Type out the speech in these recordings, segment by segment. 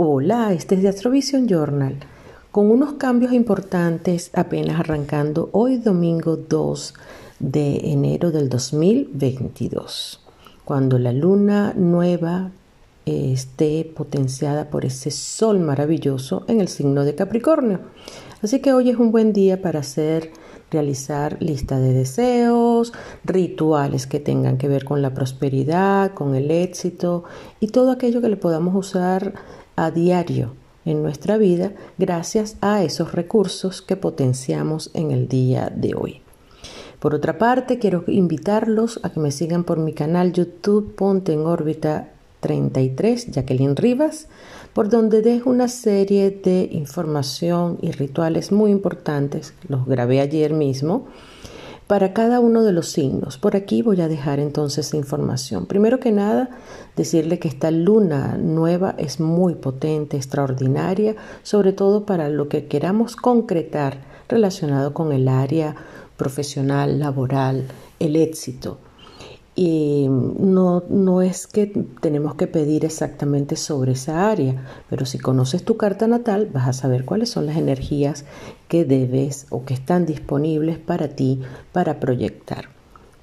Hola, este es de Astrovision Journal, con unos cambios importantes apenas arrancando hoy domingo 2 de enero del 2022, cuando la luna nueva eh, esté potenciada por ese sol maravilloso en el signo de Capricornio. Así que hoy es un buen día para hacer realizar lista de deseos, rituales que tengan que ver con la prosperidad, con el éxito y todo aquello que le podamos usar a diario en nuestra vida gracias a esos recursos que potenciamos en el día de hoy. Por otra parte, quiero invitarlos a que me sigan por mi canal YouTube Ponte en órbita 33, Jacqueline Rivas, por donde dejo una serie de información y rituales muy importantes, los grabé ayer mismo, para cada uno de los signos. Por aquí voy a dejar entonces información. Primero que nada, decirle que esta luna nueva es muy potente, extraordinaria, sobre todo para lo que queramos concretar relacionado con el área profesional, laboral, el éxito. Y no, no es que tenemos que pedir exactamente sobre esa área, pero si conoces tu carta natal vas a saber cuáles son las energías que debes o que están disponibles para ti para proyectar.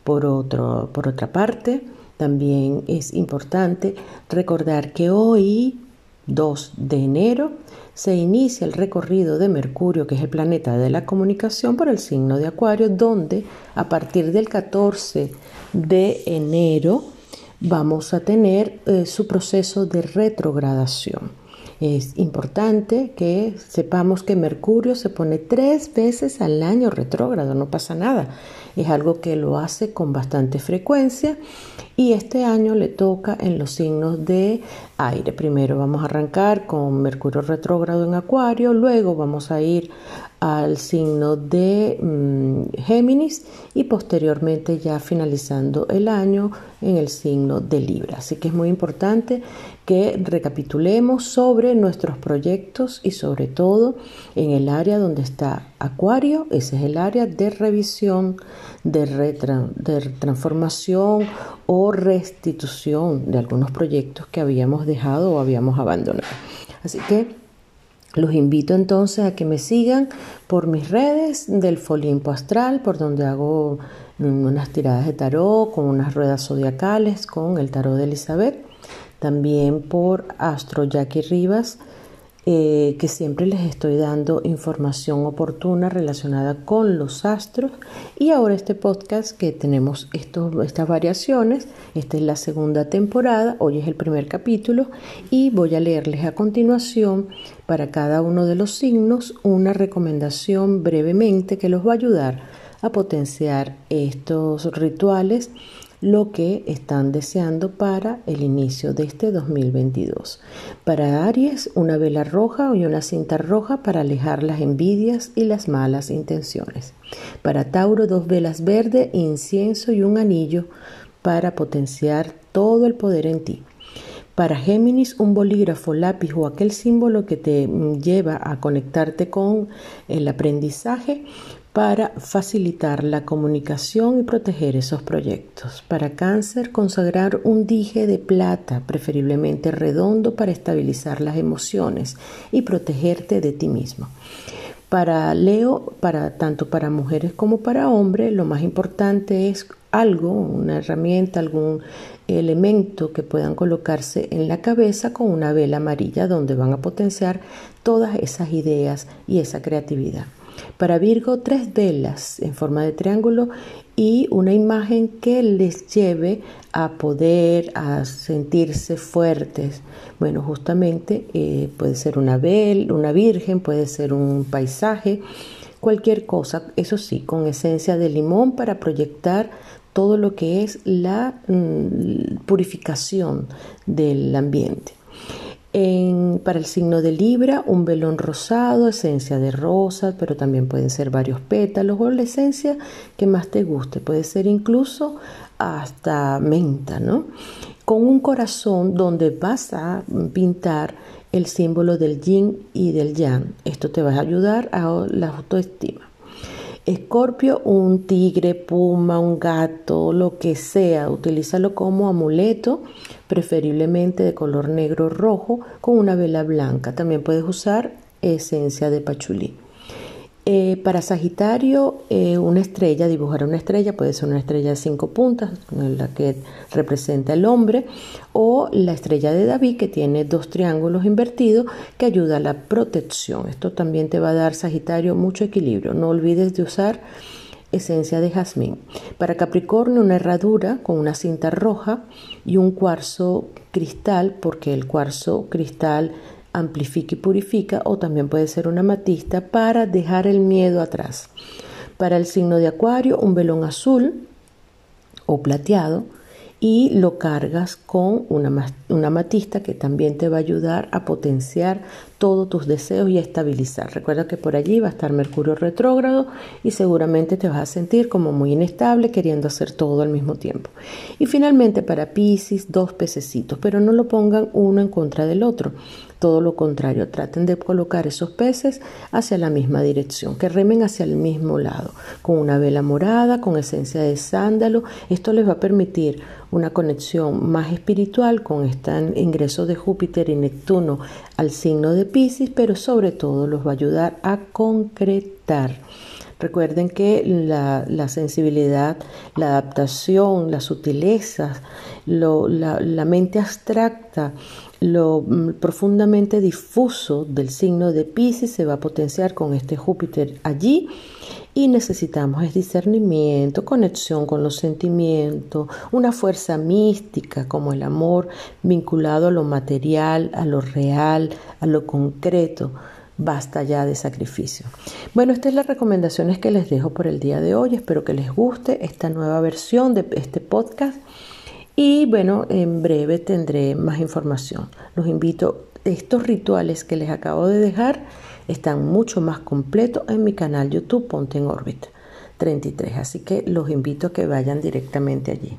Por, otro, por otra parte, también es importante recordar que hoy, 2 de enero, se inicia el recorrido de Mercurio, que es el planeta de la comunicación, por el signo de Acuario, donde a partir del 14 de enero vamos a tener eh, su proceso de retrogradación. Es importante que sepamos que Mercurio se pone tres veces al año retrógrado, no pasa nada. Es algo que lo hace con bastante frecuencia y este año le toca en los signos de aire. Primero vamos a arrancar con Mercurio retrógrado en Acuario, luego vamos a ir al signo de mm, Géminis y posteriormente ya finalizando el año en el signo de Libra. Así que es muy importante que recapitulemos sobre nuestros proyectos y sobre todo en el área donde está Acuario, ese es el área de revisión, de, de transformación o restitución de algunos proyectos que habíamos dejado o habíamos abandonado. Así que los invito entonces a que me sigan por mis redes del Folimpo Astral, por donde hago unas tiradas de tarot con unas ruedas zodiacales con el tarot de Elizabeth. También por Astro Jackie Rivas eh, que siempre les estoy dando información oportuna relacionada con los astros. Y ahora este podcast que tenemos estas variaciones, esta es la segunda temporada, hoy es el primer capítulo y voy a leerles a continuación para cada uno de los signos una recomendación brevemente que los va a ayudar a potenciar estos rituales lo que están deseando para el inicio de este 2022. Para Aries, una vela roja y una cinta roja para alejar las envidias y las malas intenciones. Para Tauro, dos velas verdes, incienso y un anillo para potenciar todo el poder en ti. Para Géminis, un bolígrafo, lápiz o aquel símbolo que te lleva a conectarte con el aprendizaje para facilitar la comunicación y proteger esos proyectos. Para cáncer, consagrar un dije de plata, preferiblemente redondo, para estabilizar las emociones y protegerte de ti mismo. Para Leo, para, tanto para mujeres como para hombres, lo más importante es algo, una herramienta, algún elemento que puedan colocarse en la cabeza con una vela amarilla donde van a potenciar todas esas ideas y esa creatividad. Para Virgo, tres velas en forma de triángulo y una imagen que les lleve a poder, a sentirse fuertes. Bueno, justamente eh, puede ser una, vel, una virgen, puede ser un paisaje, cualquier cosa, eso sí, con esencia de limón para proyectar todo lo que es la mm, purificación del ambiente para el signo de Libra, un velón rosado, esencia de rosas, pero también pueden ser varios pétalos o la esencia que más te guste. Puede ser incluso hasta menta, ¿no? Con un corazón donde vas a pintar el símbolo del yin y del yang. Esto te va a ayudar a la autoestima. Escorpio, un tigre, puma, un gato, lo que sea, utilízalo como amuleto preferiblemente de color negro rojo con una vela blanca. También puedes usar esencia de pachulí. Eh, para Sagitario, eh, una estrella, dibujar una estrella, puede ser una estrella de cinco puntas, la que representa el hombre, o la estrella de David, que tiene dos triángulos invertidos, que ayuda a la protección. Esto también te va a dar, Sagitario, mucho equilibrio. No olvides de usar esencia de jazmín. Para Capricornio, una herradura con una cinta roja y un cuarzo cristal, porque el cuarzo cristal amplifica y purifica o también puede ser una matista para dejar el miedo atrás. Para el signo de acuario, un velón azul o plateado y lo cargas con una, una matista que también te va a ayudar a potenciar todos tus deseos y a estabilizar. Recuerda que por allí va a estar Mercurio retrógrado y seguramente te vas a sentir como muy inestable queriendo hacer todo al mismo tiempo. Y finalmente para Pisces, dos pececitos, pero no lo pongan uno en contra del otro. Todo lo contrario, traten de colocar esos peces hacia la misma dirección, que remen hacia el mismo lado, con una vela morada, con esencia de sándalo. Esto les va a permitir una conexión más espiritual con este ingreso de Júpiter y Neptuno al signo de Pisces, pero sobre todo los va a ayudar a concretar. Recuerden que la, sensibilidad, la adaptación, las sutilezas, la, mente abstracta, lo mm, profundamente difuso del signo de Pisces se va a potenciar con este Júpiter allí y necesitamos es discernimiento, conexión con los sentimientos, una fuerza mística como el amor vinculado a lo material, a lo real, a lo concreto. Basta ya de sacrificio. Bueno, estas son las recomendaciones que les dejo por el día de hoy. Espero que les guste esta nueva versión de este podcast. Y bueno, en breve tendré más información. Los invito, estos rituales que les acabo de dejar están mucho más completos en mi canal YouTube Ponte en Orbit 33, así que los invito a que vayan directamente allí.